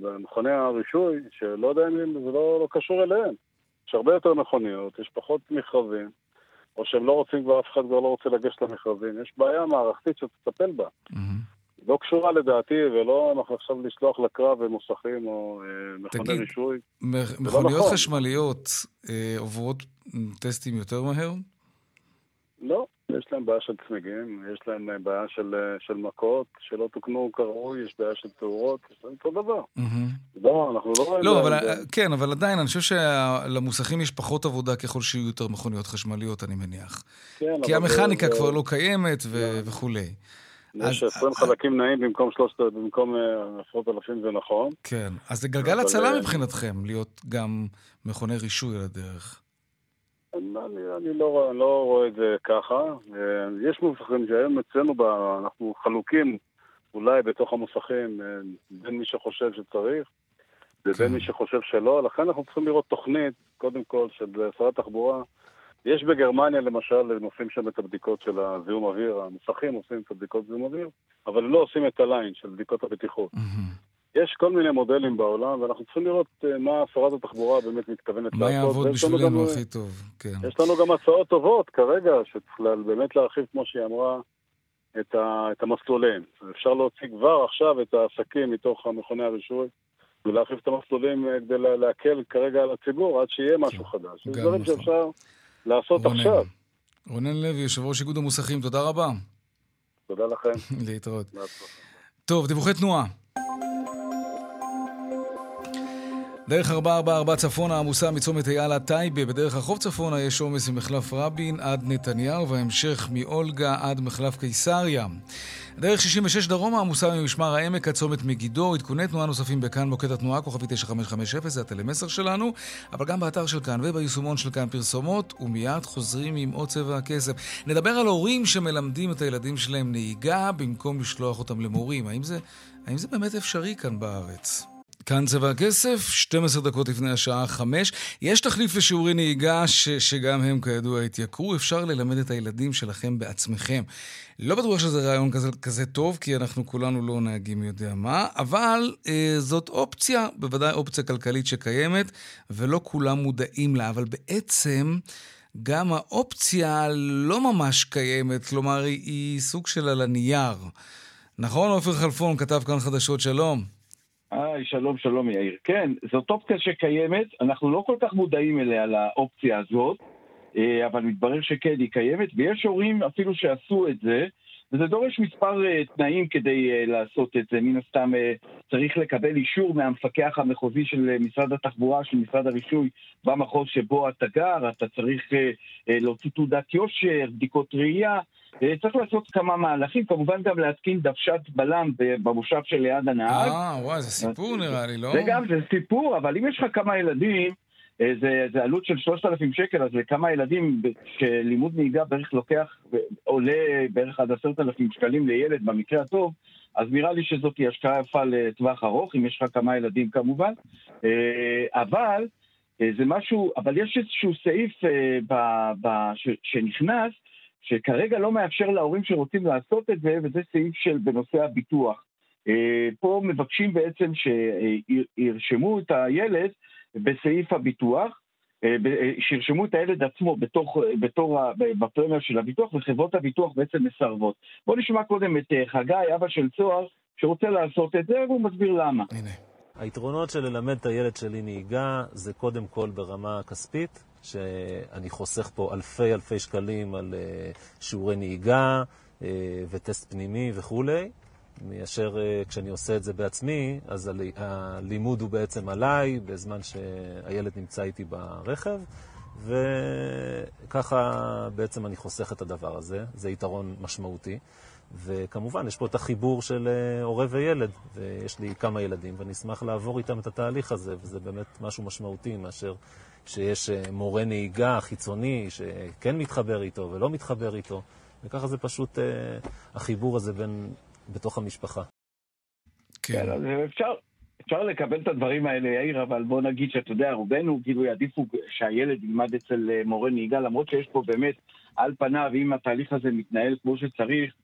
במכוני הרישוי, שלא יודע אם זה לא, לא קשור אליהם. יש הרבה יותר מכוניות, יש פחות מכרזים, או שהם לא רוצים כבר, אף אחד כבר לא רוצה לגשת למכרזים. יש בעיה מערכתית שתטפל בה. היא לא קשורה לדעתי, ולא אנחנו עכשיו לשלוח לקרב מוסכים או אה, מכוני תגיד, רישוי. מ- לא מכוניות נכון. חשמליות אה, עוברות טסטים יותר מהר? לא, יש להם בעיה של צמיגים, יש להם אה, בעיה של, אה, של מכות שלא תוקנו כראוי, יש בעיה של תאורות, יש להם אותו דבר. מהמם. לא, אנחנו לא רואים... לא, אבל אה, כן, אבל עדיין, אני חושב שלמוסכים יש פחות עבודה ככל שיהיו יותר מכוניות חשמליות, אני מניח. כן, כי המכניקה זה- כבר לא קיימת ו- וכולי. יש אז- 20 חלקים נעים במקום שלושת, במקום עשרות אלפים, זה נכון. כן, אז זה גלגל הצלה מבחינתכם, להיות גם מכוני רישוי על הדרך. אני, אני לא, רואה- לא רואה את זה ככה. אה, יש מוסכים שהיום אצלנו, אנחנו חלוקים אולי בתוך המוסכים אה, בין מי שחושב שצריך לבין מי שחושב שלא, לכן אנחנו צריכים לראות תוכנית, קודם כל, של שרת התחבורה. יש בגרמניה למשל, הם עושים שם את הבדיקות של הזיהום אוויר, המוסכים עושים את הבדיקות זיהום אוויר, אבל לא עושים את הליין של בדיקות הבטיחות. יש כל מיני מודלים בעולם, ואנחנו צריכים לראות אה, מה שרת התחבורה באמת מתכוונת לעשות. מה יעבוד בשבילנו גם, הכי טוב, כן. יש לנו גם הצעות טובות כרגע, שצריך באמת להרחיב, כמו שהיא אמרה, את, ה, את המסלולים. אפשר להוציא כבר עכשיו את העסקים מתוך מכוני הרישוי, ולהרחיב את המסלולים אה, כדי לה- להקל כרגע על הציבור עד שיהיה משהו חדש. זה דברים נכון. שאפשר לעשות רונן. עכשיו. רונן לוי, יושב ראש איגוד המוסכים, תודה רבה. תודה לכם. להתראות. טוב, דיווחי תנועה. דרך 444 צפונה עמוסה מצומת אייל עד טייבה, בדרך החוף צפונה יש עומס ממחלף רבין עד נתניהו, וההמשך מאולגה עד מחלף קיסריה. דרך 66 דרומה עמוסה ממשמר העמק עד צומת מגידו, עדכוני תנועה נוספים בכאן מוקד התנועה, כוכבי 9550, זה הטלמסר שלנו, אבל גם באתר של כאן וביישומון של כאן פרסומות, ומיד חוזרים עם עוד צבע הכסף. נדבר על הורים שמלמדים את הילדים שלהם נהיגה במקום לשלוח אותם למורים. האם זה, האם זה באמת אפשרי כאן בארץ? כאן צבע הכסף, 12 דקות לפני השעה 5. יש תחליף לשיעורי נהיגה ש, שגם הם כידוע התייקרו. אפשר ללמד את הילדים שלכם בעצמכם. לא בטוח שזה רעיון כזה, כזה טוב, כי אנחנו כולנו לא נהגים יודע מה, אבל אה, זאת אופציה, בוודאי אופציה כלכלית שקיימת, ולא כולם מודעים לה. אבל בעצם... גם האופציה לא ממש קיימת, כלומר, היא סוג של על הנייר. נכון, עופר חלפון, כתב כאן חדשות, שלום. היי, שלום, שלום יאיר. כן, זאת אופציה שקיימת, אנחנו לא כל כך מודעים אליה, לאופציה הזאת, אה, אבל מתברר שכן, היא קיימת, ויש הורים אפילו שעשו את זה, וזה דורש מספר אה, תנאים כדי אה, לעשות את זה. מן הסתם צריך לקבל אישור מהמפקח המחוזי של משרד התחבורה, של משרד הרישוי, במחוז שבו אתה גר, אתה צריך להוציא תעודת יושר, בדיקות ראייה. אה, צריך לעשות כמה מהלכים, כמובן גם להתקין דוושת בלם במושב שליד הנהג. אה, וואי, זה סיפור נראה לי, לא? זה גם, זה סיפור, אבל אם יש לך כמה ילדים, אה, זה, זה עלות של 3,000 שקל, אז לכמה ילדים ב- שלימוד נהיגה בערך לוקח, עולה בערך עד 10,000 שקלים לילד במקרה הטוב, אז נראה לי שזאת השקעה יפה לטווח ארוך, אם יש לך כמה ילדים כמובן. אה, אבל זה משהו, אבל יש איזשהו סעיף ב, ב, ש, שנכנס, שכרגע לא מאפשר להורים שרוצים לעשות את זה, וזה סעיף של בנושא הביטוח. אה, פה מבקשים בעצם שירשמו את הילד בסעיף הביטוח, אה, אה, שירשמו את הילד עצמו בתוך, בתור, בפרמיה של הביטוח, וחברות הביטוח בעצם מסרבות. בואו נשמע קודם את חגי, אבא של צוהר, שרוצה לעשות את זה, והוא מסביר למה. היתרונות של ללמד את הילד שלי נהיגה זה קודם כל ברמה הכספית, שאני חוסך פה אלפי אלפי שקלים על אה, שיעורי נהיגה אה, וטסט פנימי וכולי, מאשר אה, כשאני עושה את זה בעצמי, אז הלי- הלימוד הוא בעצם עליי בזמן שהילד נמצא איתי ברכב, וככה בעצם אני חוסך את הדבר הזה, זה יתרון משמעותי. וכמובן, יש פה את החיבור של הורה וילד, ויש לי כמה ילדים, ואני אשמח לעבור איתם את התהליך הזה, וזה באמת משהו משמעותי מאשר שיש אה, מורה נהיגה חיצוני שכן מתחבר איתו ולא מתחבר איתו, וככה זה פשוט אה, החיבור הזה בין, בתוך המשפחה. כן. אז אפשר, אפשר לקבל את הדברים האלה, יאיר, אבל בוא נגיד שאתה יודע, רובנו כאילו יעדיפו שהילד ילמד אצל אה, מורה נהיגה, למרות שיש פה באמת, על פניו, אם התהליך הזה מתנהל כמו שצריך,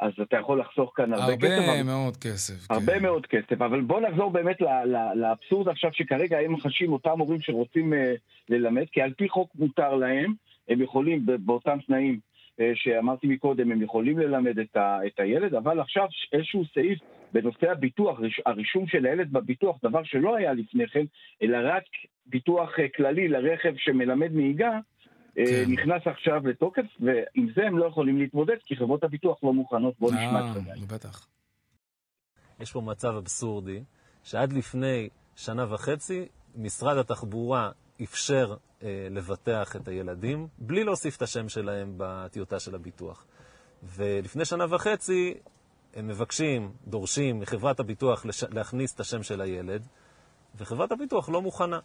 אז אתה יכול לחסוך כאן הרבה, הרבה כסף. הרבה מאוד כסף. הרבה כן. מאוד כסף, אבל בוא נחזור באמת לאבסורד עכשיו שכרגע הם חשים אותם הורים שרוצים אה, ללמד, כי על פי חוק מותר להם, הם יכולים באותם תנאים אה, שאמרתי מקודם, הם יכולים ללמד את, ה- את הילד, אבל עכשיו איזשהו סעיף בנושא הביטוח, ריש- הרישום של הילד בביטוח, דבר שלא היה לפני כן, אלא רק ביטוח אה, כללי לרכב שמלמד נהיגה, כן. נכנס עכשיו לתוקף, ועם זה הם לא יכולים להתמודד, כי חברות הביטוח לא מוכנות. בואו נשמע אה, קצת. בטח. יש פה מצב אבסורדי, שעד לפני שנה וחצי משרד התחבורה אפשר אה, לבטח את הילדים בלי להוסיף את השם שלהם בטיוטה של הביטוח. ולפני שנה וחצי הם מבקשים, דורשים מחברת הביטוח לש... להכניס את השם של הילד, וחברת הביטוח לא מוכנה.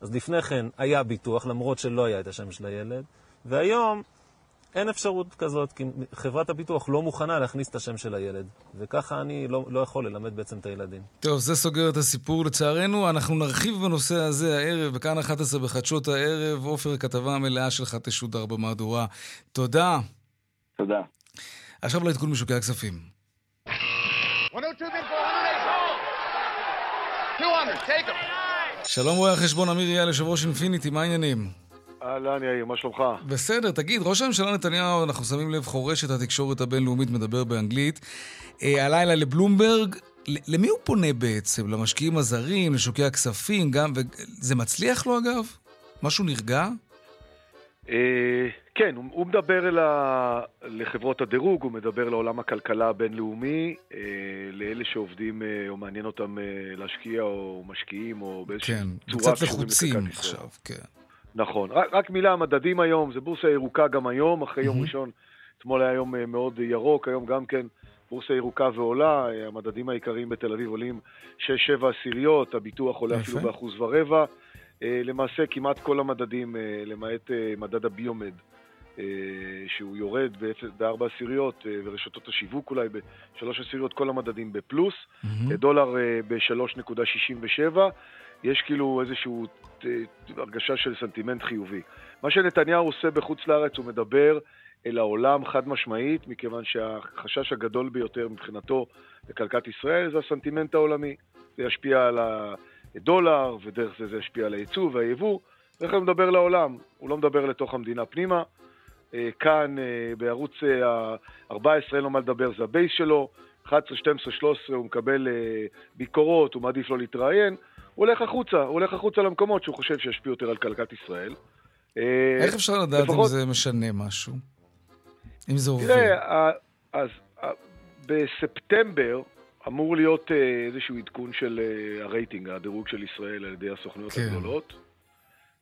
אז לפני כן היה ביטוח, למרות שלא היה את השם של הילד, והיום אין אפשרות כזאת, כי חברת הביטוח לא מוכנה להכניס את השם של הילד, וככה אני לא, לא יכול ללמד בעצם את הילדים. טוב, זה סוגר את הסיפור לצערנו. אנחנו נרחיב בנושא הזה הערב, בכאן 11 בחדשות הערב. עופר, כתבה המלאה שלך תשודר במהדורה. תודה. תודה. עכשיו לעדכון משוקי הכספים. 200, take him. שלום רואה החשבון אמיר יאל, יושב ראש אינפיניטי, מה העניינים? אהלן יאיר, מה שלומך? בסדר, תגיד, ראש הממשלה נתניהו, אנחנו שמים לב, חורש את התקשורת הבינלאומית, מדבר באנגלית. אה, הלילה לבלומברג, למי הוא פונה בעצם? למשקיעים הזרים, לשוקי הכספים, גם, וזה מצליח לו אגב? משהו נרגע? אה, כן, הוא, מדבר. לחברות הדירוג, הוא מדבר לעולם הכלכלה הבינלאומי, אה, לאלה שעובדים אה, או מעניין אותם להשקיע או משקיעים או באיזושהי כן, צורה קצת קשורים לחוצים. עכשיו, כן. נכון. רק, רק מילה, המדדים היום, זה בורסה ירוקה גם היום, אחרי יום. ראשון, אתמול היה יום מאוד ירוק, היום גם כן בורסה ירוקה ועולה, המדדים העיקריים בתל אביב עולים 6-7 עשיריות, הביטוח עולה. אפילו באחוז ורבע. אה, למעשה כמעט כל המדדים, אה, למעט אה, מדד הביומד, שהוא יורד בארבע עשיריות, ורשתות השיווק אולי בשלוש עשיריות, כל המדדים בפלוס. מהמם. דולר אה, ב-3.67, יש כאילו איזושהי הרגשה של סנטימנט חיובי. מה שנתניהו עושה בחוץ לארץ, הוא מדבר אל העולם חד משמעית, מכיוון שהחשש הגדול ביותר מבחינתו לכלכלת ישראל זה הסנטימנט העולמי. זה ישפיע על הדולר, ודרך זה זה ישפיע על הייצוא והיבוא. איך הוא מדבר לעולם? הוא לא מדבר לתוך המדינה פנימה. אה, כאן, אה, בערוץ אה, ה-14 אין לו מה לדבר, זה ה base שלו. 11, 12, 13 הוא מקבל אה, ביקורות, הוא מעדיף לא להתראיין. הוא הולך החוצה, הוא הולך החוצה למקומות שהוא חושב שישפיעו יותר על כלכלת ישראל. אה, איך אפשר לדעת אם לפחות- זה משנה משהו? אם זה עובד? תראה, אז בספטמבר אמור להיות אה, איזשהו עדכון של אה, הרייטינג, הדירוג של ישראל על ידי הסוכנויות כן. הגדולות.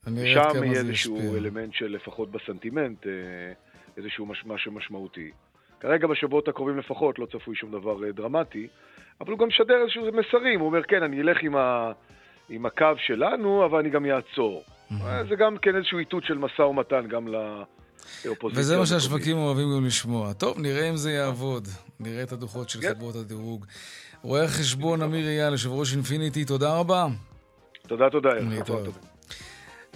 שם יהיה איזשהו ישפיע. אלמנט של לפחות בסנטימנט, אה, איזשהו מש, משהו משמעותי. כרגע בשבועות הקרובים לפחות לא צפוי שום דבר דרמטי, אבל הוא גם משדר איזשהו מסרים, הוא אומר כן, אני אלך עם, ה, עם הקו שלנו, אבל אני גם אעצור. אה, זה גם כן איזשהו איתות של משא ומתן גם לאופוזיציה. וזה מה. שהשווקים אוהבים גם לשמוע. טוב, נראה אם זה יעבוד. נראה את הדוחות של כן. חברות הדירוג. רואה החשבון אמיר אייל, יושב ראש אינפיניטי, תודה רבה. תודה, תודה. להתראות.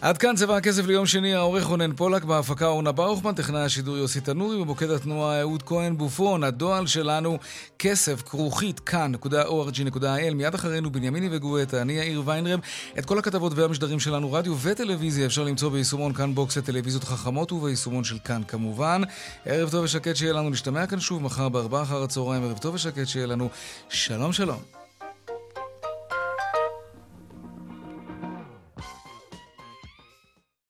עד כאן צבע הכסף ליום שני, העורך רונן פולק, בהפקה אורנה ברוכמן, טכנאי השידור יוסי תנורי, במוקד התנועה אהוד כהן בופון, הדוא"ל שלנו כסף כרוכית כאן.org.il, מיד אחרינו בנימיני וגואטה, אני יאיר ויינרב. את כל הכתבות והמשדרים שלנו, רדיו וטלוויזיה, אפשר למצוא ביישומון כאן בוקס לטלוויזיות חכמות וביישומון של כאן כמובן. ערב טוב ושקט שיהיה לנו, נשתמע כאן שוב מחר בארבעה אחר הצהריים, ערב טוב ושקט שיהיה לנו, שלום שלום.